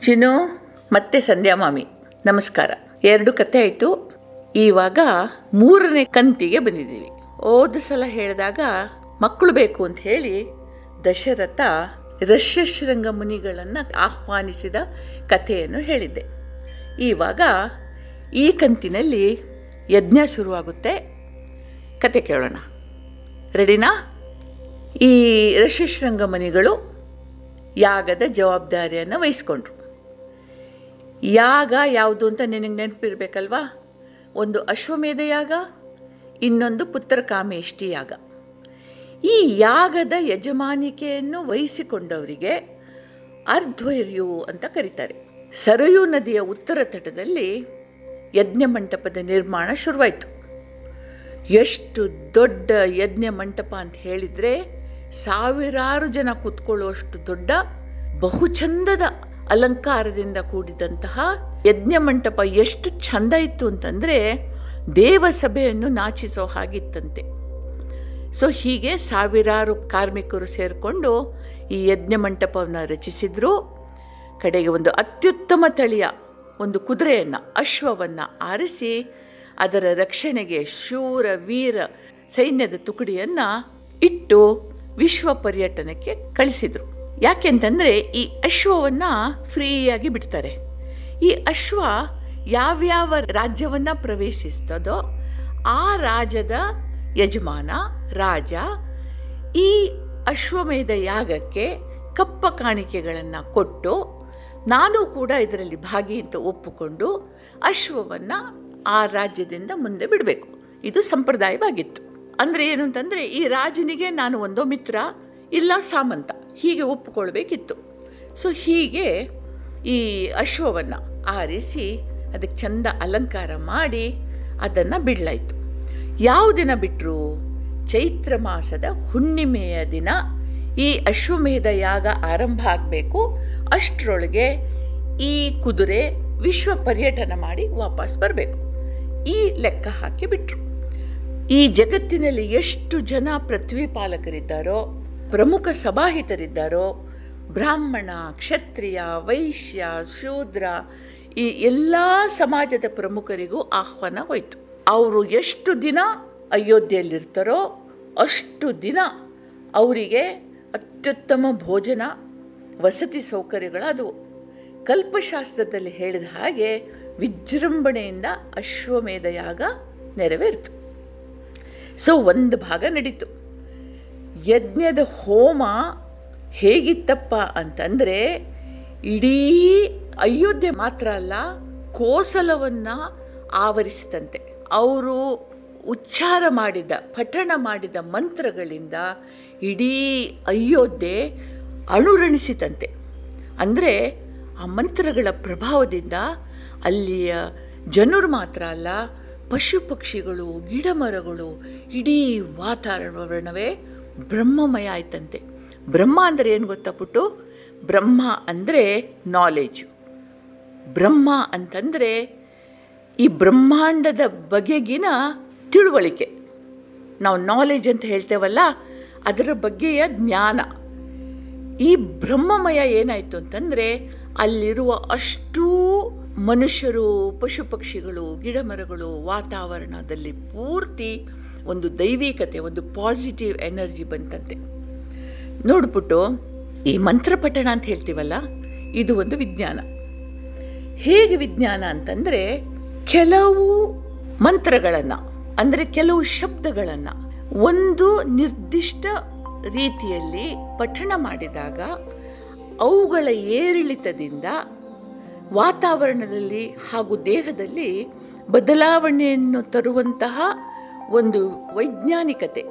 ಚಿನ್ನು, ಮತ್ತೆ ಸಂಧ್ಯಾ ಮಾಮಿ. ನಮಸ್ಕಾರ. ಎರಡು ಕತೆ ಆಯಿತು. ಇವಾಗ ಮೂರನೇ ಕಂತಿಗೆ ಬಂದಿದ್ದೀವಿ. ಹೋದ ಸಲ ಹೇಳಿದಾಗ ಮಕ್ಕಳು ಬೇಕು ಅಂತ ಹೇಳಿ ದಶರಥ ರಷ್ಯಶೃಂಗ ಮುನಿಗಳನ್ನು ಆಹ್ವಾನಿಸಿದ ಕಥೆಯನ್ನು ಹೇಳಿದ್ದೆ. ಇವಾಗ ಈ ಕಂತಿನಲ್ಲಿ ಯಜ್ಞ ಶುರುವಾಗುತ್ತೆ. ಕತೆ ಕೇಳೋಣ. ರೆಡಿನಾ? ಈ ರಷ್ಯಶೃಂಗ ಮುನಿಗಳು ಯಾಗದ ಜವಾಬ್ದಾರಿಯನ್ನು ವಹಿಸ್ಕೊಂಡ್ರು. ಯಾಗ ಯಾವುದು ಅಂತ ನಿನಗೆ ನೆನಪಿರ್ಬೇಕಲ್ವಾ? ಒಂದು ಅಶ್ವಮೇಧ ಯಾಗ, ಇನ್ನೊಂದು ಪುತ್ರಕಾಮೇಷ್ಟಿ ಯಾಗ. ಈ ಯಾಗದ ಯಜಮಾನಿಕೆಯನ್ನು ವಹಿಸಿಕೊಂಡವರಿಗೆ ಅರ್ಧ್ವರ್ಯು ಅಂತ ಕರೀತಾರೆ. ಸರಯೂ ನದಿಯ ಉತ್ತರ ತಟದಲ್ಲಿ ಯಜ್ಞ ಮಂಟಪದ ನಿರ್ಮಾಣ ಶುರುವಾಯಿತು. ಎಷ್ಟು ದೊಡ್ಡ ಯಜ್ಞ ಮಂಟಪ ಅಂತ ಹೇಳಿದರೆ ಸಾವಿರಾರು ಜನ ಕೂತ್ಕೊಳ್ಳುವಷ್ಟು ದೊಡ್ಡ ಬಹುಚಂದದ ಅಲಂಕಾರದಿಂದ ಕೂಡಿದಂತಹ ಯಜ್ಞ ಮಂಟಪ ಎಷ್ಟು ಚಂದ ಇತ್ತು ಅಂತಂದರೆ ದೇವಸಭೆಯನ್ನು ನಾಚಿಸೋ ಹಾಗಿತ್ತಂತೆ. ಸೊ ಹೀಗೆ ಸಾವಿರಾರು ಕಾರ್ಮಿಕರು ಸೇರಿಕೊಂಡು ಈ ಯಜ್ಞ ಮಂಟಪವನ್ನು ರಚಿಸಿದ್ರು. ಕಡೆಗೆ ಒಂದು ಅತ್ಯುತ್ತಮ ತಳಿಯ ಒಂದು ಕುದುರೆಯನ್ನು, ಅಶ್ವವನ್ನು ಆರಿಸಿ ಅದರ ರಕ್ಷಣೆಗೆ ಶೂರ ವೀರ ಸೈನ್ಯದ ತುಕಡಿಯನ್ನು ಇಟ್ಟು ವಿಶ್ವ ಪರ್ಯಟನಕ್ಕೆ ಕಳಿಸಿದರು. ಯಾಕೆಂತಂದರೆ ಈ ಅಶ್ವವನ್ನು ಫ್ರೀಯಾಗಿ ಬಿಡ್ತಾರೆ. ಈ ಅಶ್ವ ಯಾವ್ಯಾವ ರಾಜ್ಯವನ್ನು ಪ್ರವೇಶಿಸ್ತದೋ ಆ ರಾಜ್ಯದ ಯಜಮಾನ, ರಾಜ ಈ ಅಶ್ವಮೇಧ ಯಾಗಕ್ಕೆ ಕಪ್ಪ ಕಾಣಿಕೆಗಳನ್ನು ಕೊಟ್ಟು ನಾನು ಕೂಡ ಇದರಲ್ಲಿ ಭಾಗಿ ಅಂತ ಒಪ್ಪಿಕೊಂಡು ಅಶ್ವವನ್ನು ಆ ರಾಜ್ಯದಿಂದ ಮುಂದೆ ಬಿಡಬೇಕು. ಇದು ಸಂಪ್ರದಾಯವಾಗಿತ್ತು. ಅಂದರೆ ಏನು ಅಂತಂದರೆ ಈ ರಾಜನಿಗೆ ನಾನು ಒಂದೋ ಮಿತ್ರ ಇಲ್ಲ ಸಾಮಂತ. ಹೀಗೆ ಒಪ್ಪಿಕೊಳ್ಬೇಕಿತ್ತು. ಸೊ ಹೀಗೆ ಈ ಅಶ್ವವನ್ನು ಆರಿಸಿ ಅದಕ್ಕೆ ಚಂದ ಅಲಂಕಾರ ಮಾಡಿ ಅದನ್ನು ಬಿಡಲಾಯಿತು. ಯಾವ ದಿನ ಬಿಟ್ಟರು ಚೈತ್ರ ಮಾಸದ ಹುಣ್ಣಿಮೆಯ ದಿನ. ಈ ಅಶ್ವಮೇಧ ಯಾಗ ಆರಂಭ ಆಗಬೇಕು. ಅಷ್ಟರೊಳಗೆ ಈ ಕುದುರೆ ವಿಶ್ವ ಪರ್ಯಟನ ಮಾಡಿ ವಾಪಸ್ ಬರಬೇಕು. ಈ ಲೆಕ್ಕ ಹಾಕಿ ಬಿಟ್ಟರು ಈ ಜಗತ್ತಿನಲ್ಲಿ ಎಷ್ಟು ಜನ ಪೃಥ್ವಿಪಾಲಕರಿದ್ದಾರೋ ಪ್ರಮುಖ ಸಭಾಹಿತರಿದ್ದಾರೋ ಬ್ರಾಹ್ಮಣ, ಕ್ಷತ್ರಿಯ, ವೈಶ್ಯ, ಶೂದ್ರ, ಈ ಎಲ್ಲ ಸಮಾಜದ ಪ್ರಮುಖರಿಗೂ ಆಹ್ವಾನ ಹೋಯಿತು. ಅವರು ಎಷ್ಟು ದಿನ ಅಯೋಧ್ಯೆಯಲ್ಲಿರ್ತಾರೋ ಅಷ್ಟು ದಿನ ಅವರಿಗೆ ಅತ್ಯುತ್ತಮ ಭೋಜನ, ವಸತಿ ಸೌಕರ್ಯಗಳಾದವು. ಕಲ್ಪಶಾಸ್ತ್ರದಲ್ಲಿ ಹೇಳಿದ ಹಾಗೆ ವಿಜೃಂಭಣೆಯಿಂದ ಅಶ್ವಮೇಧ ಯಾಗ ನೆರವೇರಿತು. ಸೊ ಒಂದು ಭಾಗ ನಡೀತು. ಯಜ್ಞದ ಹೋಮ ಹೇಗಿತ್ತಪ್ಪ ಅಂತಂದರೆ ಇಡೀ ಅಯೋಧ್ಯೆ ಮಾತ್ರ ಅಲ್ಲ, ಕೋಸಲವನ್ನು ಆವರಿಸಿದಂತೆ. ಅವರು ಉಚ್ಚಾರ ಮಾಡಿದ, ಪಠಣ ಮಾಡಿದ ಮಂತ್ರಗಳಿಂದ ಇಡೀ ಅಯೋಧ್ಯೆ ಅಣುರಣಿಸಿತಂತೆ ಅಂದರೆ ಆ ಮಂತ್ರಗಳ ಪ್ರಭಾವದಿಂದ ಅಲ್ಲಿಯ ಜನರು ಮಾತ್ರ ಅಲ್ಲ ಪಶು ಪಕ್ಷಿಗಳು ಗಿಡಮರಗಳು, ಇಡೀ ವಾತಾವರಣವೇ ಬ್ರಹ್ಮಮಯ ಆಯ್ತಂತೆ. ಬ್ರಹ್ಮ ಅಂದರೆ ಏನು ಗೊತ್ತಾ ಪುಟ್ಟು? ಬ್ರಹ್ಮ ಅಂದರೆ ನಾಲೆಜು ಬ್ರಹ್ಮ ಅಂತಂದರೆ ಈ ಬ್ರಹ್ಮಾಂಡದ ಬಗೆಗಿನ ತಿಳುವಳಿಕೆ. ನಾವು ನಾಲೆಜ್ ಅಂತ ಹೇಳ್ತೇವಲ್ಲ, ಅದರ ಬಗ್ಗೆಯ ಜ್ಞಾನ. ಈ ಬ್ರಹ್ಮಮಯ ಏನಾಯಿತು ಅಂತಂದರೆ, ಅಲ್ಲಿರುವ ಅಷ್ಟೂ ಮನುಷ್ಯರು ಪಶು ಪಕ್ಷಿಗಳು ಗಿಡಮರಗಳು, ವಾತಾವರಣದಲ್ಲಿ ಪೂರ್ತಿ ಒಂದು ದೈವಿಕತೆ, ಒಂದು ಪಾಸಿಟಿವ್ ಎನರ್ಜಿ ಬಂತಂತೆ. ನೋಡ್ಬಿಟ್ಟು ಈ ಮಂತ್ರ ಪಠಣ ಅಂತ ಹೇಳ್ತೀವಲ್ಲ, ಇದು ಒಂದು ವಿಜ್ಞಾನ. ಹೇಗೆ ವಿಜ್ಞಾನ ಅಂತಂದರೆ ಕೆಲವು ಮಂತ್ರಗಳನ್ನು, ಅಂದರೆ ಕೆಲವು ಶಬ್ದಗಳನ್ನು ಒಂದು ನಿರ್ದಿಷ್ಟ ರೀತಿಯಲ್ಲಿ ಪಠಣ ಮಾಡಿದಾಗ ಅವುಗಳ ಏರಿಳಿತದಿಂದ ವಾತಾವರಣದಲ್ಲಿ ಹಾಗೂ ದೇಹದಲ್ಲಿ ಬದಲಾವಣೆಯನ್ನು ತರುವಂತಹ ಒಂದು ವೈಜ್ಞಾನಿಕತೆ,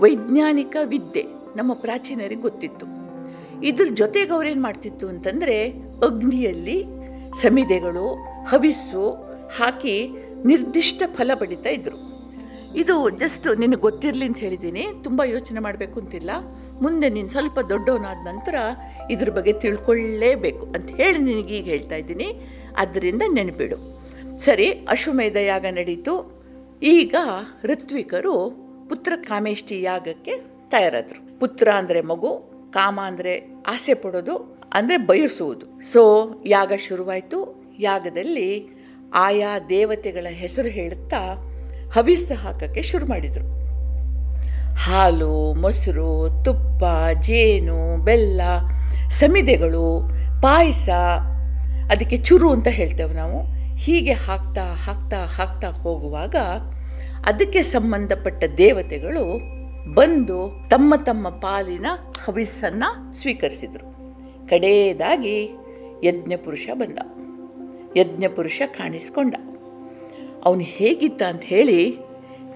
ವೈಜ್ಞಾನಿಕ ವಿದ್ಯೆ ನಮ್ಮ ಪ್ರಾಚೀನರಿಗೆ ಗೊತ್ತಿತ್ತು. ಇದ್ರ ಜೊತೆಗೆ ಅವ್ರೇನು ಮಾಡ್ತಿತ್ತು ಅಂತಂದರೆ ಅಗ್ನಿಯಲ್ಲಿ ಸಮಿದೆಗಳು ಹವಿಸ್ಸು ಹಾಕಿ ನಿರ್ದಿಷ್ಟ ಫಲ ಪಡಿತಾ ಇದ್ರು. ಇದು ಜಸ್ಟ್ ನಿನಗೆ ಗೊತ್ತಿರಲಿ ಅಂತ ಹೇಳಿದ್ದೀನಿ ತುಂಬ ಯೋಚನೆ ಮಾಡಬೇಕು ಅಂತಿಲ್ಲ. ಮುಂದೆ ನೀನು ಸ್ವಲ್ಪ ದೊಡ್ಡವನಾದ ನಂತರ ಇದ್ರ ಬಗ್ಗೆ ತಿಳ್ಕೊಳ್ಳೇಬೇಕು ಅಂತ ಹೇಳಿ ನಿನಗೀಗ ಹೇಳ್ತಾ ಇದ್ದೀನಿ. ಆದ್ದರಿಂದ ನೆನಪಿಡು. ಸರಿ, ಅಶ್ವಮೇಧ ಯಾಗ ನಡೀತು. ಈಗ ಋತ್ವಿಕರು ಪುತ್ರ ಕಾಮೇಷ್ಟಿ ಯಾಗಕ್ಕೆ ತಯಾರಾದರು. ಪುತ್ರ ಅಂದರೆ ಮಗು, ಕಾಮ ಅಂದರೆ ಆಸೆ ಪಡೋದು, ಅಂದರೆ ಬಯಸುವುದು. ಸೊ ಯಾಗ ಶುರುವಾಯಿತು. ಯಾಗದಲ್ಲಿ ಆಯಾ ದೇವತೆಗಳ ಹೆಸರು ಹೇಳುತ್ತಾ ಹವಿಸ್ಸ ಹಾಕಕ್ಕೆ ಶುರು ಮಾಡಿದರು. ಹಾಲು, ಮೊಸರು, ತುಪ್ಪ, ಜೇನು, ಬೆಲ್ಲ, ಸಮಿದೆಗಳು, ಪಾಯಸ, ಅದಕ್ಕೆ ಚುರು ಅಂತ ಹೇಳ್ತೇವೆ ನಾವು. ಹೀಗೆ ಹಾಕ್ತಾ ಹಾಕ್ತಾ ಹಾಕ್ತಾ ಹೋಗುವಾಗ ಅದಕ್ಕೆ ಸಂಬಂಧಪಟ್ಟ ದೇವತೆಗಳು ಬಂದು ತಮ್ಮ ತಮ್ಮ ಪಾಲಿನ ಹವಿಸ್ಸನ್ನು ಸ್ವೀಕರಿಸಿದರು. ಕಡೆಯದಾಗಿ ಯಜ್ಞಪುರುಷ ಬಂದ. ಯಜ್ಞಪುರುಷ ಕಾಣಿಸ್ಕೊಂಡ. ಅವನು ಹೇಗಿದ್ದ ಅಂತ ಹೇಳಿ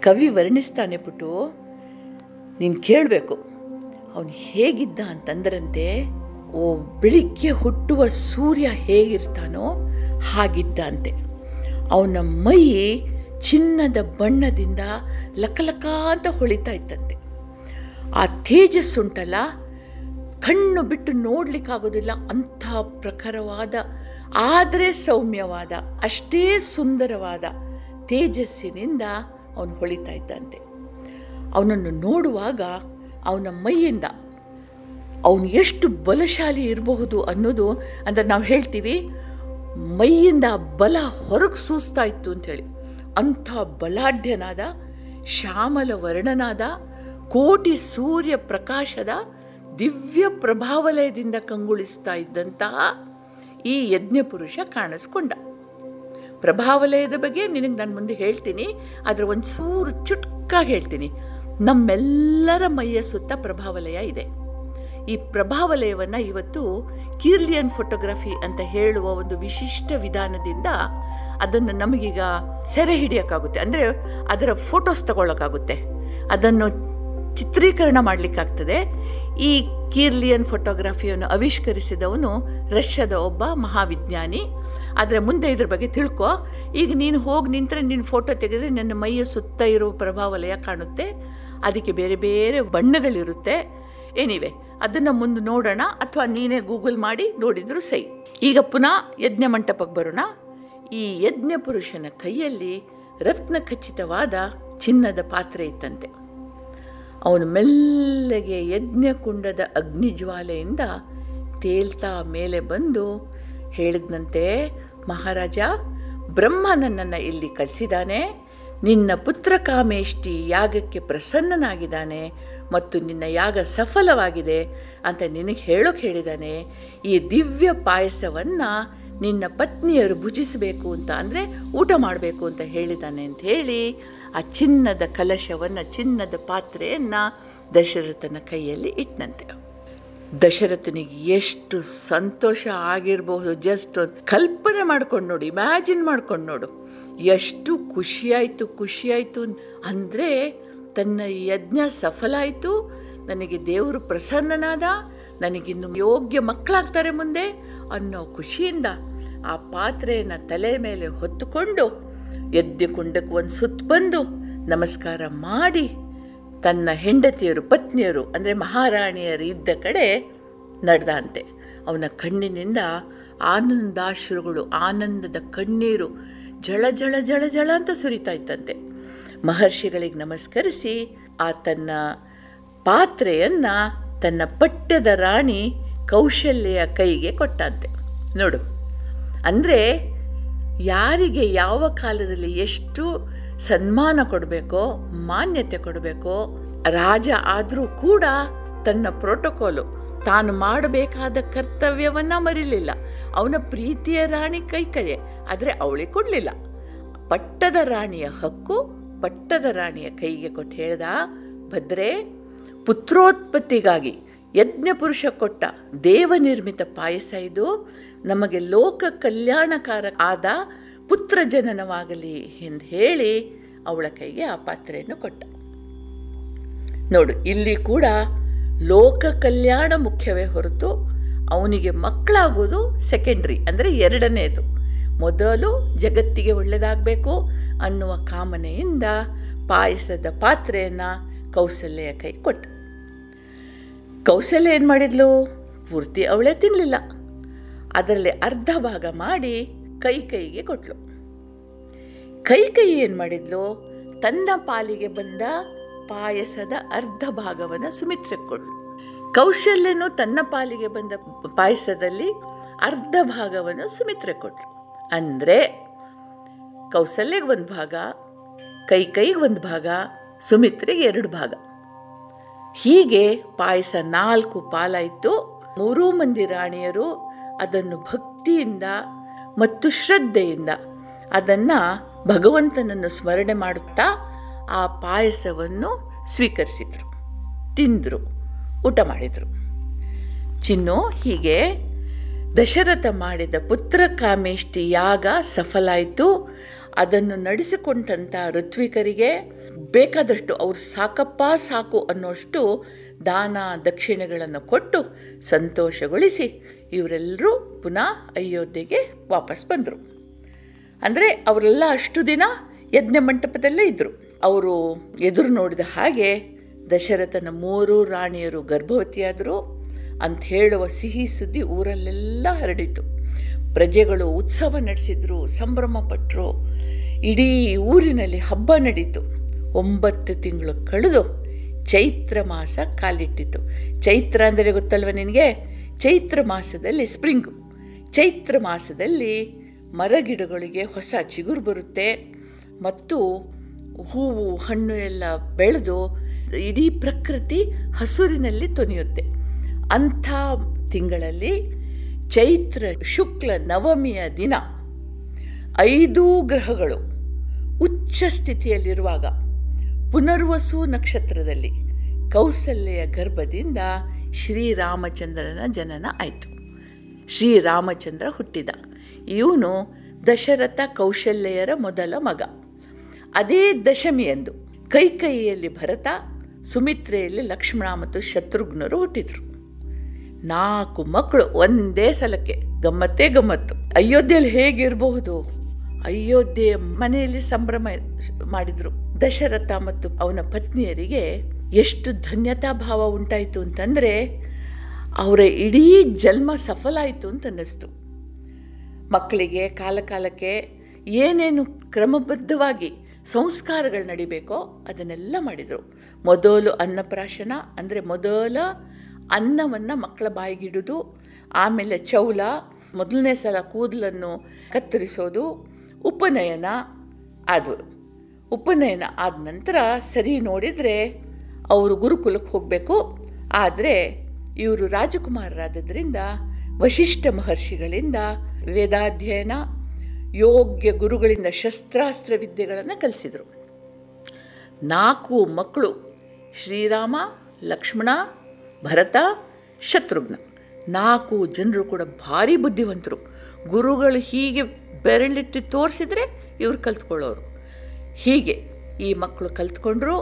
ಕವಿ ವರ್ಣಿಸ್ತಾನೆ ಪುಟ್ಟು, ನೀನು ಕೇಳಬೇಕು. ಅವನು ಹೇಗಿದ್ದ ಅಂತಂದ್ರಂತೆ, ಓ, ಬೆಳಿಗ್ಗೆ ಹುಟ್ಟುವ ಸೂರ್ಯ ಹೇಗಿರ್ತಾನೋ ಹಾಗಿದ್ದ ಅಂತೆ ಅವನ ಮೈ ಚಿನ್ನದ ಬಣ್ಣದಿಂದ ಲಕಲಕ ಅಂತ ಹೊಳಿತಾ ಇತ್ತಂತೆ. ಆ ತೇಜಸ್ಸುಂಟಲ್ಲ, ಕಣ್ಣು ಬಿಟ್ಟು ನೋಡಲಿಕ್ಕಾಗೋದಿಲ್ಲ, ಅಂಥ ಪ್ರಖರವಾದ, ಆದರೆ ಸೌಮ್ಯವಾದ, ಅಷ್ಟೇ ಸುಂದರವಾದ ತೇಜಸ್ಸಿನಿಂದ ಅವನು ಹೊಳಿತಾ ಇದ್ದಂತೆ. ಅವನನ್ನು ನೋಡುವಾಗ ಅವನ ಮೈಯಿಂದ, ಅವನು ಎಷ್ಟು ಬಲಶಾಲಿ ಇರಬಹುದು ಅನ್ನೋದು ಅಂದರೆ ನಾವು ಹೇಳ್ತೀವಿ ಮೈಯಿಂದ ಬಲ ಹೊರಗೆ ಸೂಸ್ತಾ ಇತ್ತು ಅಂಥೇಳಿ ಅಂಥ ಬಲಾಢ್ಯನಾದ ಶ್ಯಾಮಲ ವರ್ಣನಾದ ಕೋಟಿ ಸೂರ್ಯ ಪ್ರಕಾಶದ ದಿವ್ಯ ಪ್ರಭಾವಲಯದಿಂದ ಕಂಗೊಳಿಸ್ತಾ ಇದ್ದಂತಹ ಈ ಯಜ್ಞಪುರುಷ ಕಾಣಿಸ್ಕೊಂಡ. ಪ್ರಭಾವಲಯದ ಬಗ್ಗೆ ನಿನಗೆ ನಾನು ಮುಂದೆ ಹೇಳ್ತೀನಿ ಅದರ ಒಂದು ಸೂರು ಚುಟ್ಕಾಗಿ ಹೇಳ್ತೀನಿ. ನಮ್ಮೆಲ್ಲರ ಮೈಯ ಸುತ್ತ ಪ್ರಭಾವಲಯ ಇದೆ. ಈ ಪ್ರಭಾವಲಯವನ್ನು ಇವತ್ತು ಕಿರ್ಲಿಯನ್ ಫೋಟೋಗ್ರಫಿ ಅಂತ ಹೇಳುವ ಒಂದು ವಿಶಿಷ್ಟ ವಿಧಾನದಿಂದ ಅದನ್ನು ನಮಗೀಗ ಸೆರೆ ಹಿಡಿಯೋಕ್ಕಾಗುತ್ತೆ. ಅಂದರೆ ಅದರ ಫೋಟೋಸ್ ತಗೊಳ್ಳೋಕ್ಕಾಗುತ್ತೆ. ಅದನ್ನು ಚಿತ್ರೀಕರಣ ಮಾಡಲಿಕ್ಕಾಗ್ತದೆ. ಈ ಕೀರ್ಲಿಯನ್ ಫೋಟೋಗ್ರಫಿಯನ್ನು ಆವಿಷ್ಕರಿಸಿದವನು ರಷ್ಯಾದ ಒಬ್ಬ ಮಹಾವಿಜ್ಞಾನಿ. ಆದರೆ ಮುಂದೆ ಇದ್ರ ಬಗ್ಗೆ ತಿಳ್ಕೊ. ಈಗ ನೀನು ಹೋಗಿ ನಿಂತರೆ ನಿನ್ನ ಫೋಟೋ ತೆಗೆದ್ರೆ ನನ್ನ ಮೈಯ ಸುತ್ತ ಇರುವ ಪ್ರಭಾವಲಯ ಕಾಣುತ್ತೆ. ಅದಕ್ಕೆ ಬೇರೆ ಬೇರೆ ಬಣ್ಣಗಳಿರುತ್ತೆ. ಎನಿವೆ ಅದನ್ನು ಮುಂದೆ ನೋಡೋಣ ಅಥವಾ ನೀನೇ ಗೂಗಲ್ ಮಾಡಿ ನೋಡಿದ್ರು ಸೈ ಈಗ ಪುನಃ ಯಜ್ಞ ಮಂಟಪಕ್ಕೆ ಬರೋಣ. ಈ ಯಜ್ಞ ಪುರುಷನ ಕೈಯಲ್ಲಿ ರತ್ನ ಖಚಿತವಾದ ಚಿನ್ನದ ಪಾತ್ರೆ ಇತ್ತಂತೆ. ಅವನು ಮೆಲ್ಲಗೆ ಯಜ್ಞಕುಂಡದ ಅಗ್ನಿಜ್ವಾಲೆಯಿಂದ ತೇಲ್ತಾ ಮೇಲೆ ಬಂದು ಹೇಳಿದ್ನಂತೆ, ಮಹಾರಾಜ, ಬ್ರಹ್ಮ ನನ್ನನ್ನು ಇಲ್ಲಿ ಕಳಿಸಿದ್ದಾನೆ ನಿನ್ನ ಪುತ್ರ ಕಾಮೇಷ್ಟಿ ಯಾಗಕ್ಕೆ ಪ್ರಸನ್ನನಾಗಿದ್ದಾನೆ ಮತ್ತು ನಿನ್ನ ಯಾಗ ಸಫಲವಾಗಿದೆ ಅಂತ ನಿನಗೆ ಹೇಳೋಕೆ ಹೇಳಿದ್ದಾನೆ ಈ ದಿವ್ಯ ಪಾಯಸವನ್ನು ನಿನ್ನ ಪತ್ನಿಯರು ಭುಜಿಸಬೇಕು ಅಂತ ಅಂದರೆ ಊಟ ಮಾಡಬೇಕು ಅಂತ ಹೇಳಿದ್ದಾನೆ ಅಂತ ಹೇಳಿ ಆ ಚಿನ್ನದ ಕಲಶವನ್ನು, ಚಿನ್ನದ ಪಾತ್ರೆಯನ್ನು ದಶರಥನ ಕೈಯಲ್ಲಿ ಇಟ್ಟನಂತೆ. ದಶರಥನಿಗೆ ಎಷ್ಟು ಸಂತೋಷ ಆಗಿರಬಹುದು ಜಸ್ಟ್ ಒಂದು ಕಲ್ಪನೆ ಮಾಡ್ಕೊಂಡು ನೋಡು ಇಮ್ಯಾಜಿನ್ ಮಾಡ್ಕೊಂಡು ನೋಡು. ಎಷ್ಟು ಖುಷಿಯಾಯಿತು ಖುಷಿಯಾಯಿತು ಅಂದರೆ ತನ್ನ ಯಜ್ಞ ಸಫಲ ಆಯಿತು ನನಗೆ ದೇವರು ಪ್ರಸನ್ನನಾದ, ನನಗಿನ್ನು ಯೋಗ್ಯ ಮಕ್ಕಳಾಗ್ತಾರೆ ಮುಂದೆ ಅನ್ನೋ ಖುಷಿಯಿಂದ ಆ ಪಾತ್ರೆಯನ್ನು ತಲೆ ಮೇಲೆ ಹೊತ್ತುಕೊಂಡು ಯಜ್ಞ ಕುಂಡಕ್ಕೆ ಒಂದು ಸುತ್ತು ಬಂದು ನಮಸ್ಕಾರ ಮಾಡಿ ತನ್ನ ಹೆಂಡತಿಯರು, ಪತ್ನಿಯರು, ಅಂದರೆ ಮಹಾರಾಣಿಯರು ಇದ್ದ ಕಡೆ ನಡೆದಂತೆ. ಅವನ ಕಣ್ಣಿನಿಂದ ಆನಂದಾಶ್ರುಗಳು, ಆನಂದದ ಕಣ್ಣೀರು ಜಳ ಜಳ ಜಳ ಜಳ ಅಂತ ಸುರಿತಾ ಇತ್ತಂತೆ. ಮಹರ್ಷಿಗಳಿಗೆ ನಮಸ್ಕರಿಸಿ ಆ ತನ್ನ ಪಾತ್ರೆಯನ್ನು ತನ್ನ ಪಟ್ಟದ ರಾಣಿ ಕೌಶಲ್ಯ ಕೈಗೆ ಕೊಟ್ಟಂತೆ. ನೋಡು, ಅಂದರೆ ಯಾರಿಗೆ ಯಾವ ಕಾಲದಲ್ಲಿ ಎಷ್ಟು ಸನ್ಮಾನ ಕೊಡಬೇಕೋ, ಮಾನ್ಯತೆ ಕೊಡಬೇಕೋ, ರಾಜ ಆದರೂ ಕೂಡ ತನ್ನ ಪ್ರೋಟೋಕಾಲು ತಾನು ಮಾಡಬೇಕಾದ ಕರ್ತವ್ಯವನ್ನು ಮರಿಲಿಲ್ಲ. ಅವನ ಪ್ರೀತಿಯ ರಾಣಿ ಕೈ ಕೈಯೇ ಆದರೆ ಅವಳಿಗೆ ಕೊಡಲಿಲ್ಲ. ಪಟ್ಟದ ರಾಣಿಯ ಹಕ್ಕು ಪಟ್ಟದ ರಾಣಿಯ ಕೈಗೆ ಕೊಟ್ಟು ಹೇಳ್ದ, ಭದ್ರೆ, ಪುತ್ರೋತ್ಪತ್ತಿಗಾಗಿ ಯಜ್ಞಪುರುಷ ಕೊಟ್ಟ ದೇವನಿರ್ಮಿತ ಪಾಯಸ ಇದು. ನಮಗೆ ಲೋಕ ಕಲ್ಯಾಣಕಾರ ಆದ ಪುತ್ರ ಜನನವಾಗಲಿ ಎಂದು ಹೇಳಿ ಅವಳ ಕೈಗೆ ಆ ಪಾತ್ರೆಯನ್ನು ಕೊಟ್ಟ. ನೋಡು, ಇಲ್ಲಿ ಕೂಡ ಲೋಕ ಕಲ್ಯಾಣ ಮುಖ್ಯವೇ ಹೊರತು ಅವನಿಗೆ ಮಕ್ಕಳಾಗೋದು ಸೆಕೆಂಡ್ರಿ ಅಂದರೆ ಎರಡನೇದು. ಮೊದಲು ಜಗತ್ತಿಗೆ ಒಳ್ಳೆಯದಾಗಬೇಕು ಅನ್ನುವ ಕಾಮನೆಯಿಂದ ಪಾಯಸದ ಪಾತ್ರೆಯನ್ನು ಕೌಸಲ್ಯ ಕೈ ಕೊಟ್ಟ. ಕೌಸಲ್ಯ ಏನು ಮಾಡಿದ್ಲು? ಪೂರ್ತಿ ಅವಳೇ ತಿನ್ನಲಿಲ್ಲ ಅದರಲ್ಲಿ ಅರ್ಧ ಭಾಗ ಮಾಡಿ ಕೈ ಕೈಗೆ ಕೊಟ್ಲು. ಕೈ ಕೈ ಏನು ಮಾಡಿದ್ಲು? ತನ್ನ ಪಾಲಿಗೆ ಬಂದ ಪಾಯಸದ ಅರ್ಧ ಭಾಗವನ್ನು ಸುಮಿತ್ರೆ ಕೊಡ್ಲು ಕೌಶಲ್ಯನು ತನ್ನ ಪಾಲಿಗೆ ಬಂದ ಪಾಯಸದಲ್ಲಿ ಅರ್ಧ ಭಾಗವನ್ನು ಸುಮಿತ್ರೆ ಕೊಟ್ರು ಅಂದರೆ ಕೌಸಲ್ಯಗೆ ಒಂದು ಭಾಗ ಕೈ ಕೈಗೆ ಒಂದು ಭಾಗ, ಸುಮಿತ್ರೆಗೆ ಎರಡು ಭಾಗ. ಹೀಗೆ ಪಾಯಸ ನಾಲ್ಕು ಪಾಲಾಯಿತು. ಮೂರೂ ಮಂದಿ ರಾಣಿಯರು ಅದನ್ನು ಭಕ್ತಿಯಿಂದ ಮತ್ತು ಶ್ರದ್ಧೆಯಿಂದ ಅದನ್ನು ಭಗವಂತನನ್ನು ಸ್ಮರಣೆ ಮಾಡುತ್ತಾ ಆ ಪಾಯಸವನ್ನು ಸ್ವೀಕರಿಸಿದರು. ತಿಂದರು, ಊಟ ಮಾಡಿದರು. ಚಿನ್ನು ಹೀಗೆ ದಶರಥ ಮಾಡಿದ ಪುತ್ರ ಕಾಮೇಷ್ಟಿ ಯಾಗ ಸಫಲಾಯಿತು. ಅದನ್ನು ನಡೆಸಿಕೊಂಡಂಥ ಋತ್ವಿಕರಿಗೆ ಬೇಕಾದಷ್ಟು ಅವ್ರು ಸಾಕಪ್ಪ ಸಾಕು ಅನ್ನೋಷ್ಟು ದಾನ ದಕ್ಷಿಣೆಗಳನ್ನು ಕೊಟ್ಟು ಸಂತೋಷಗೊಳಿಸಿ ಇವರೆಲ್ಲರೂ ಪುನಃ ಅಯೋಧ್ಯೆಗೆ ವಾಪಸ್ ಬಂದರು. ಅಂದರೆ ಅವರೆಲ್ಲ ಅಷ್ಟು ದಿನ ಯಜ್ಞ ಮಂಟಪದಲ್ಲೇ ಇದ್ದರು ಅವರು ಎದುರು ನೋಡಿದ ಹಾಗೆ ದಶರಥನ ಮೂರು ರಾಣಿಯರು ಗರ್ಭವತಿಯಾದರು. ಅಂತ ಹೇಳುವ ಸಿಹಿ ಸುದ್ದಿ ಊರಲ್ಲೆಲ್ಲ ಹರಡಿತು. ಪ್ರಜೆಗಳು ಉತ್ಸವ ನಡೆಸಿದ್ರು ಸಂಭ್ರಮಪಟ್ಟರು ಇಡೀ ಊರಿನಲ್ಲಿ ಹಬ್ಬ ನಡೀತು. ಒಂಬತ್ತು ತಿಂಗಳು ಕಳೆದು ಚೈತ್ರ ಮಾಸ ಕಾಲಿಟ್ಟಿತು. ಚೈತ್ರ ಅಂದರೆ ಗೊತ್ತಲ್ವ ನಿನಗೆ? ಚೈತ್ರ ಮಾಸದಲ್ಲಿ ಸ್ಪ್ರಿಂಗು. ಚೈತ್ರ ಮಾಸದಲ್ಲಿ ಮರಗಿಡಗಳಿಗೆ ಹೊಸ ಚಿಗುರು ಬರುತ್ತೆ. ಮತ್ತು ಹೂವು, ಹಣ್ಣು ಎಲ್ಲ ಬೆಳೆದು ಇಡೀ ಪ್ರಕೃತಿ ಹಸುರಿನಲ್ಲಿ ತೊನೆಯುತ್ತೆ. ಅಂಥ ತಿಂಗಳಲ್ಲಿ ಚೈತ್ರ ಶುಕ್ಲ ನವಮಿಯ ದಿನ ಐದೂ ಗ್ರಹಗಳು ಉಚ್ಚ ಸ್ಥಿತಿಯಲ್ಲಿರುವಾಗ ಪುನರ್ವಸು ನಕ್ಷತ್ರದಲ್ಲಿ ಕೌಸಲ್ಯ ಗರ್ಭದಿಂದ ಶ್ರೀರಾಮಚಂದ್ರನ ಜನನ ಆಯಿತು. ಶ್ರೀರಾಮಚಂದ್ರ ಹುಟ್ಟಿದ. ಇವನು ದಶರಥ ಕೌಶಲ್ಯರ ಮೊದಲ ಮಗ. ಅದೇ ದಶಮಿಯಂದು ಕೈಕೈಯಲ್ಲಿ ಭರತ, ಸುಮಿತ್ರೆಯಲ್ಲಿ ಲಕ್ಷ್ಮಣ ಮತ್ತು ಶತ್ರುಘ್ನರು ಹುಟ್ಟಿದರು. ನಾಲ್ಕು ಮಕ್ಕಳು ಒಂದೇ ಸಲಕ್ಕೆ, ಗಮ್ಮತ್ತೇ ಗಮ್ಮತ್ತು. ಅಯೋಧ್ಯೆಯಲ್ಲಿ ಹೇಗಿರಬಹುದು? ಅಯೋಧ್ಯೆ ಮನೆಯಲ್ಲಿ ಸಂಭ್ರಮ ಮಾಡಿದರು. ದಶರಥ ಮತ್ತು ಅವನ ಪತ್ನಿಯರಿಗೆ ಎಷ್ಟು ಧನ್ಯತಾ ಭಾವ ಉಂಟಾಯಿತು ಅಂತಂದರೆ, ಅವರ ಇಡೀ ಜನ್ಮ ಸಫಲ ಆಯಿತು ಅಂತ ಅನ್ನಿಸ್ತು ಮಕ್ಕಳಿಗೆ ಕಾಲಕಾಲಕ್ಕೆ ಏನೇನು ಕ್ರಮಬದ್ಧವಾಗಿ ಸಂಸ್ಕಾರಗಳು ನಡಿಬೇಕೋ ಅದನ್ನೆಲ್ಲ ಮಾಡಿದರು. ಮೊದಲು ಅನ್ನಪ್ರಾಶನ ಅಂದರೆ ಮೊದಲ ಅನ್ನವನ್ನು ಮಕ್ಕಳ ಬಾಯಿಗಿಡೋದು, ಆಮೇಲೆ ಚೌಲ, ಮೊದಲನೇ ಸಲ ಕೂದಲನ್ನು ಕತ್ತರಿಸೋದು, ಉಪನಯನ ಅದು. ಉಪನಯನ ಆದ ನಂತರ ಸರಿ ನೋಡಿದರೆ ಅವರು ಗುರುಕುಲಕ್ಕೆ ಹೋಗಬೇಕು. ಆದರೆ ಇವರು ರಾಜಕುಮಾರರಾದದ್ರಿಂದ, ವಶಿಷ್ಠ ಮಹರ್ಷಿಗಳಿಂದ ವೇದಾಧ್ಯಯನ, ಯೋಗ್ಯ ಗುರುಗಳಿಂದ ಶಸ್ತ್ರಾಸ್ತ್ರ ವಿದ್ಯೆಗಳನ್ನು ಕಲಿಸಿದರು. ನಾಲ್ಕು ಮಕ್ಕಳು ಶ್ರೀರಾಮ, ಲಕ್ಷ್ಮಣ ಭರತ ಶತ್ರುಘ್ನ. ನಾಲ್ಕು ಜನರು ಕೂಡ ಭಾರಿ ಬುದ್ಧಿವಂತರು. ಗುರುಗಳು ಹೀಗೆ ಬೆರಳಿಟ್ಟು ತೋರಿಸಿದ್ರೆ ಇವರು ಕಲ್ತ್ಕೊಳ್ಳೋರು. ಹೀಗೆ ಈ ಮಕ್ಕಳು ಕಲ್ತ್ಕೊಂಡ್ರು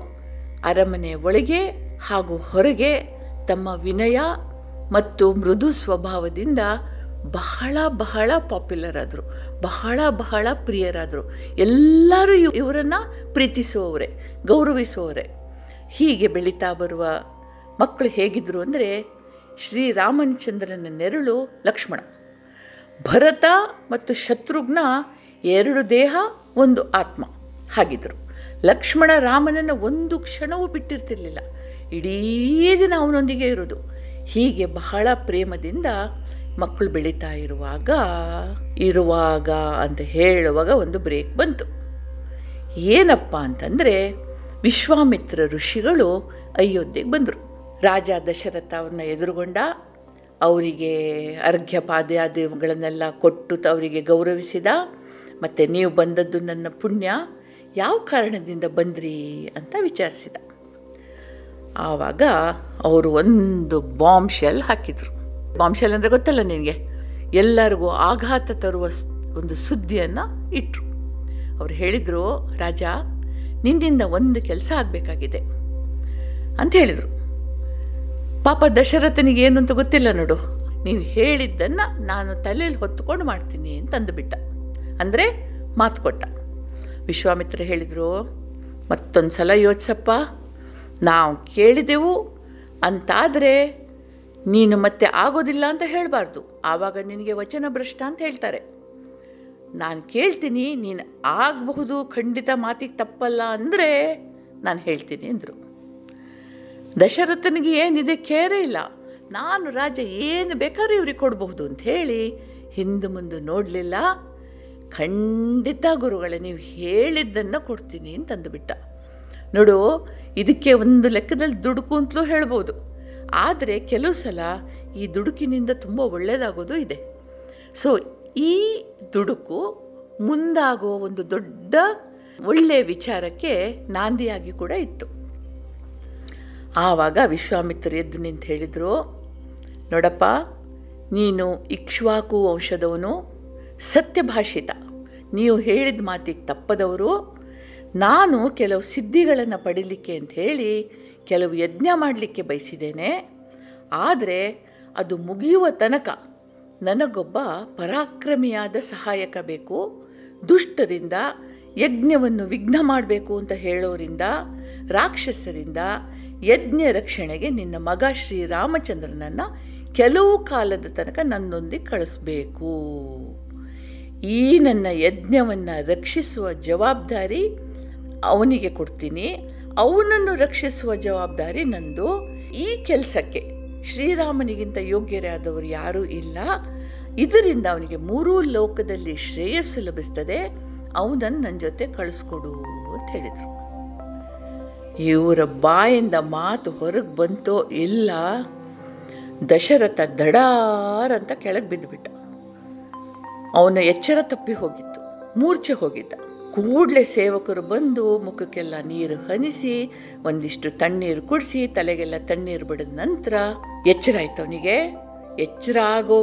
ಅರಮನೆ ಒಳಗೆ ಹಾಗೂ ಹೊರಗೆ ತಮ್ಮ ವಿನಯ ಮತ್ತು ಮೃದು ಸ್ವಭಾವದಿಂದ ಬಹಳ ಬಹಳ ಪಾಪ್ಯುಲರ್ ಆದರು. ಬಹಳ ಬಹಳ ಪ್ರಿಯರಾದರು. ಎಲ್ಲರೂ ಇವರನ್ನು ಪ್ರೀತಿಸುವವರೇ ಗೌರವಿಸುವವರೇ ಹೀಗೆ ಬೆಳೀತಾ ಬರುವ ಮಕ್ಕಳು ಹೇಗಿದ್ರು ಅಂದರೆ ಶ್ರೀರಾಮಚಂದ್ರನ ನೆರಳು ಲಕ್ಷ್ಮಣ. ಭರತ ಮತ್ತು ಶತ್ರುಘ್ನ ಎರಡು ದೇಹ, ಒಂದು ಆತ್ಮ ಹಾಗಿದ್ದರು ಲಕ್ಷ್ಮಣ ರಾಮನನ್ನು ಒಂದು ಕ್ಷಣವೂ ಬಿಟ್ಟಿರ್ತಿರ್ಲಿಲ್ಲ. ಇಡೀ ದಿನ ಅವನೊಂದಿಗೆ ಇರೋದು ಹೀಗೆ ಬಹಳ ಪ್ರೇಮದಿಂದ ಮಕ್ಕಳು ಬೆಳೀತಾ ಇರುವಾಗ ಇರುವಾಗ ಅಂತ ಹೇಳುವಾಗ ಒಂದು ಬ್ರೇಕ್ ಬಂತು. ಏನಪ್ಪ ಅಂತಂದರೆ ವಿಶ್ವಾಮಿತ್ರ ಋಷಿಗಳು ಅಯೋಧ್ಯೆಗೆ ಬಂದರು. ರಾಜ ದಶರಥ ಅವ್ರನ್ನ ಎದುರುಗೊಂಡ ಅವರಿಗೆ ಅರ್ಘ್ಯ ಪಾದ್ಯಾದಿಗಳನ್ನೆಲ್ಲ ಕೊಟ್ಟು ಅವರಿಗೆ ಗೌರವಿಸಿದ, ಮತ್ತು ನೀವು ಬಂದದ್ದು ನನ್ನ ಪುಣ್ಯ, ಯಾವ ಕಾರಣದಿಂದ ಬಂದ್ರಿ ಅಂತ ವಿಚಾರಿಸಿದ. ಆವಾಗ ಅವರು ಒಂದು ಬಾಂಬ್ ಶೆಲ್ ಹಾಕಿದರು. ಬಾಂಬ್ ಶೆಲ್ ಅಂದರೆ ಗೊತ್ತಲ್ಲ ನಿನಗೆ ಎಲ್ಲರಿಗೂ ಆಘಾತ ತರುವ ಒಂದು ಸುದ್ದಿಯನ್ನು ಇಟ್ಟರು ಅವರು ಹೇಳಿದರು, ರಾಜ ನಿಂದಿಂದ ಒಂದು ಕೆಲಸ ಆಗಬೇಕಾಗಿದೆ. ಅಂತ ಹೇಳಿದರು. ಪಾಪ ದಶರಥನಿಗೆ ಏನು ಅಂತ ಗೊತ್ತಿಲ್ಲ ನೋಡು. ನೀವು ಹೇಳಿದ್ದನ್ನು ನಾನು ತಲೆಯಲ್ಲಿ ಹೊತ್ತುಕೊಂಡು ಮಾಡ್ತೀನಿ ಅಂತ ಅಂದುಬಿಟ್ಟ. ಅಂದರೆ ಮಾತು ಕೊಟ್ಟ. ವಿಶ್ವಾಮಿತ್ರ ಹೇಳಿದರು, ಮತ್ತೊಂದು ಸಲ ಯೋಚಿಸಪ್ಪ, ನಾವು ಕೇಳಿದೆವು, ಅಂತಾದರೆ ನೀನು ಮತ್ತೆ ಆಗೋದಿಲ್ಲ ಅಂತ ಹೇಳಬಾರ್ದು. ಆವಾಗ ನಿನಗೆ ವಚನ ಭ್ರಷ್ಟ ಅಂತ ಹೇಳ್ತಾರೆ. ನಾನು ಕೇಳ್ತೀನಿ, ನೀನು ಆಗಬಹುದು, ಖಂಡಿತ ಮಾತಿಗೆ ತಪ್ಪಲ್ಲ ಅಂದರೆ ನಾನು ಹೇಳ್ತೀನಿ ಅಂದರು. ದಶರಥನಿಗೆ ಏನಿದೆ ಕೇರೇ ಇಲ್ಲ. ನಾನು ರಾಜ ಏನು ಬೇಕಾದ್ರೆ ಇವ್ರಿಗೆ ಕೊಡಬಹುದು ಅಂತ ಹೇಳಿ ಹಿಂದೆ ಮುಂದೆ ನೋಡಲಿಲ್ಲ. ಖಂಡಿತ ಗುರುಗಳೇ, ನೀವು ಹೇಳಿದ್ದನ್ನು ಕೊಡ್ತೀನಿ ಅಂತಂದುಬಿಟ್ಟ ನೋಡು, ಇದಕ್ಕೆ ಒಂದು ಲೆಕ್ಕದಲ್ಲಿ ದುಡುಕು ಅಂತಲೂ ಹೇಳ್ಬೋದು. ಆದರೆ ಕೆಲವು ಸಲ ಈ ದುಡುಕಿನಿಂದ ತುಂಬ ಒಳ್ಳೆಯದಾಗೋದು ಇದೆ. ಸೊ ಈ ದುಡುಕು ಮುಂದಾಗುವ ಒಂದು ದೊಡ್ಡ ಒಳ್ಳೆಯ ವಿಚಾರಕ್ಕೆ ನಾಂದಿಯಾಗಿ ಕೂಡ ಇತ್ತು. ಆವಾಗ ವಿಶ್ವಾಮಿತ್ರ ಎದ್ದು ನಿಂತು ಹೇಳಿದರು, ನೋಡಪ್ಪ, ನೀನು ಇಕ್ಷ್ವಾಕು ವಂಶದವನು ಸತ್ಯಭಾಷಿತ, ನೀವು ಹೇಳಿದ ಮಾತಿಗೆ ತಪ್ಪದವರು. ನಾನು ಕೆಲವು ಸಿದ್ಧಿಗಳನ್ನು ಪಡೀಲಿಕ್ಕೆ ಅಂತ ಹೇಳಿ ಕೆಲವು ಯಜ್ಞ ಮಾಡಲಿಕ್ಕೆ ಬಯಸಿದ್ದೇನೆ. ಆದರೆ ಅದು ಮುಗಿಯುವ ತನಕ ನನಗೊಬ್ಬ ಪರಾಕ್ರಮಿಯಾದ ಸಹಾಯಕ ಬೇಕು, ದುಷ್ಟರಿಂದ ಯಜ್ಞವನ್ನು ವಿಘ್ನ ಮಾಡಬೇಕು ಅಂತ ಹೇಳೋರಿಂದ, ರಾಕ್ಷಸರಿಂದ ಯಜ್ಞ ರಕ್ಷಣೆಗೆ ನಿನ್ನ ಮಗ ಶ್ರೀರಾಮಚಂದ್ರನನ್ನು ಕೆಲವು ಕಾಲದ ತನಕ ನನ್ನೊಂದಿಗೆ ಕಳಿಸ್ಬೇಕು. ಈ ನನ್ನ ಯಜ್ಞವನ್ನು ರಕ್ಷಿಸುವ ಜವಾಬ್ದಾರಿ ಅವನಿಗೆ ಕೊಡ್ತೀನಿ. ಅವನನ್ನು ರಕ್ಷಿಸುವ ಜವಾಬ್ದಾರಿ ನಂದು. ಈ ಕೆಲಸಕ್ಕೆ ಶ್ರೀರಾಮನಿಗಿಂತ ಯೋಗ್ಯರಾದವರು ಯಾರೂ ಇಲ್ಲ. ಇದರಿಂದ ಅವನಿಗೆ ಮೂರೂ ಲೋಕದಲ್ಲಿ ಶ್ರೇಯಸ್ಸು ಲಭಿಸ್ತದೆ. ಅವನನ್ನು ನನ್ನ ಜೊತೆ ಕಳಿಸ್ಕೊಡು ಅಂತ ಹೇಳಿದರು. ಇವರ ಬಾಯಿಂದ ಮಾತು ಹೊರಗೆ ಬಂತೋ ಇಲ್ಲ, ದಶರಥ ದಡಾರ್ ಅಂತ ಕೆಳಗೆ ಬಿದ್ದುಬಿಟ್ಟ ಅವನ ಎಚ್ಚರ ತಪ್ಪಿ ಹೋಗಿತ್ತು, ಮೂರ್ಛೆ ಹೋಗಿದ್ದ. ಕೂಡಲೇ ಸೇವಕರು ಬಂದು ಮುಖಕ್ಕೆಲ್ಲ ನೀರು ಹನಿಸಿ, ಒಂದಿಷ್ಟು ತಣ್ಣೀರು ಕುಡಿಸಿ, ತಲೆಗೆಲ್ಲ ತಣ್ಣೀರು ಬಿಡಿದ ನಂತರ ಎಚ್ಚರ ಆಯ್ತು ಅವನಿಗೆ. ಎಚ್ಚರ ಆಗೋ,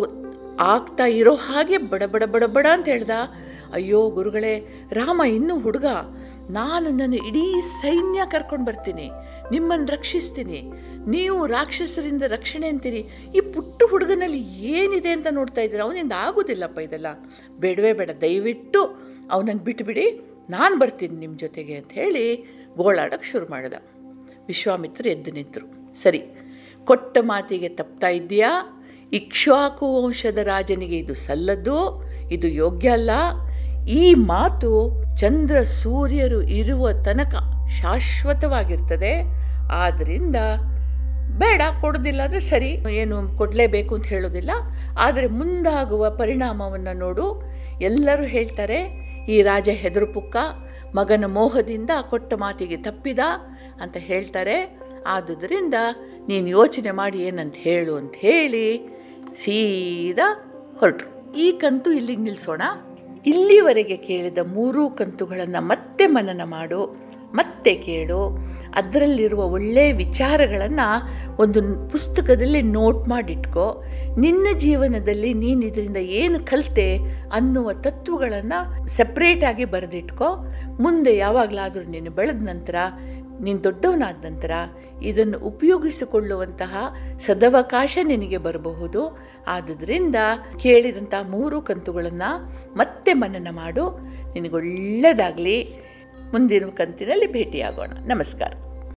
ಆಗ್ತಾ ಇರೋ ಹಾಗೆ ಬಡ ಬಡ ಬಡ ಬಡ ಅಂತ ಹೇಳ್ದ. ಅಯ್ಯೋ ಗುರುಗಳೇ, ರಾಮ ಇನ್ನೂ ಹುಡುಗ. ನಾನು ನನ್ನ ಇಡೀ ಸೈನ್ಯ ಕರ್ಕೊಂಡು ಬರ್ತೀನಿ, ನಿಮ್ಮನ್ನು ರಕ್ಷಿಸ್ತೀನಿ. ನೀವು ರಾಕ್ಷಸರಿಂದ ರಕ್ಷಣೆ ಅಂತೀರಿ. ಈ ಪುಟ್ಟ ಹುಡುಗನಲ್ಲಿ ಏನಿದೆ ಅಂತ ನೋಡ್ತಾ ಇದ್ದೀರ? ಅವನಿಂದ ಆಗೋದಿಲ್ಲಪ್ಪ ಇದೆಲ್ಲ. ಬೇಡವೇ ಬೇಡ, ದಯವಿಟ್ಟು ಅವನನ್ನು ಬಿಟ್ಟುಬಿಡಿ ನಾನು ಬರ್ತೀನಿ ನಿಮ್ಮ ಜೊತೆಗೆ ಅಂತ ಹೇಳಿ ಗೋಳಾಡೋಕ್ಕೆ ಶುರು ಮಾಡಿದ. ವಿಶ್ವಾಮಿತ್ರರು ಎದ್ದು ನಿಂತರು. ಸರಿ, ಕೊಟ್ಟ ಮಾತಿಗೆ ತಪ್ತಾ ಇದೆಯಾ ಇಕ್ಷ್ವಾಕು ವಂಶದ ರಾಜನಿಗೆ ಇದು ಸಲ್ಲದ್ದು? ಇದು ಯೋಗ್ಯ ಅಲ್ಲ? ಈ ಮಾತು ಚಂದ್ರ ಸೂರ್ಯರು ಇರುವ ತನಕ ಶಾಶ್ವತವಾಗಿರ್ತದೆ. ಆದ್ದರಿಂದ ಬೇಡ, ಕೊಡೋದಿಲ್ಲ ಅಂದರೆ ಸರಿ, ಏನು ಕೊಡಲೇಬೇಕು ಅಂತ ಹೇಳೋದಿಲ್ಲ. ಆದರೆ ಮುಂದಾಗುವ ಪರಿಣಾಮವನ್ನು ನೋಡು. ಎಲ್ಲರೂ ಹೇಳ್ತಾರೆ, ಈ ರಾಜ ಹೆದರು ಪುಕ್ಕ ಮಗನ ಮೋಹದಿಂದ ಕೊಟ್ಟ ಮಾತಿಗೆ ತಪ್ಪಿದ ಅಂತ ಹೇಳ್ತಾರೆ. ಆದುದರಿಂದ ನೀನು ಯೋಚನೆ ಮಾಡಿ ಏನಂತ ಹೇಳು ಅಂತ ಹೇಳಿ ಸೀದಾ ಹೊರಟರು. ಈ ಕಂತು ಇಲ್ಲಿಗೆ ನಿಲ್ಲಿಸೋಣ ಇಲ್ಲಿವರೆಗೆ ಕೇಳಿದ ಮೂರೂ ಕಂತುಗಳನ್ನು ಮತ್ತೆ ಮನನ ಮಾಡು, ಮತ್ತೆ ಕೇಳು. ಅದರಲ್ಲಿರುವ ಒಳ್ಳೆಯ ವಿಚಾರಗಳನ್ನು ಒಂದು ಪುಸ್ತಕದಲ್ಲಿ ನೋಟ್ ಮಾಡಿಟ್ಕೋ. ನಿನ್ನ ಜೀವನದಲ್ಲಿ ನೀನು ಇದರಿಂದ ಏನು ಕಲಿತೆ ಅನ್ನುವ ತತ್ವಗಳನ್ನು ಸಪ್ರೇಟಾಗಿ ಬರೆದಿಟ್ಕೋ. ಮುಂದೆ ಯಾವಾಗಲಾದರೂ ನೀನು ಬೆಳೆದ ನಂತರ, ನೀನು ದೊಡ್ಡವನಾದ ನಂತರ ಇದನ್ನು ಉಪಯೋಗಿಸಿಕೊಳ್ಳುವಂತಹ ಸದವಕಾಶ ನಿನಗೆ ಬರಬಹುದು. ಆದುದರಿಂದ ಕೇಳಿದಂಥ ಮೂರು ಕಂತುಗಳನ್ನು ಮತ್ತೆ ಮನನ ಮಾಡು. ನಿನಗೊಳ್ಳೆಯದಾಗಲಿ ಮುಂದಿನ ಕಂತಿನಲ್ಲಿ ಭೇಟಿಯಾಗೋಣ. ನಮಸ್ಕಾರ.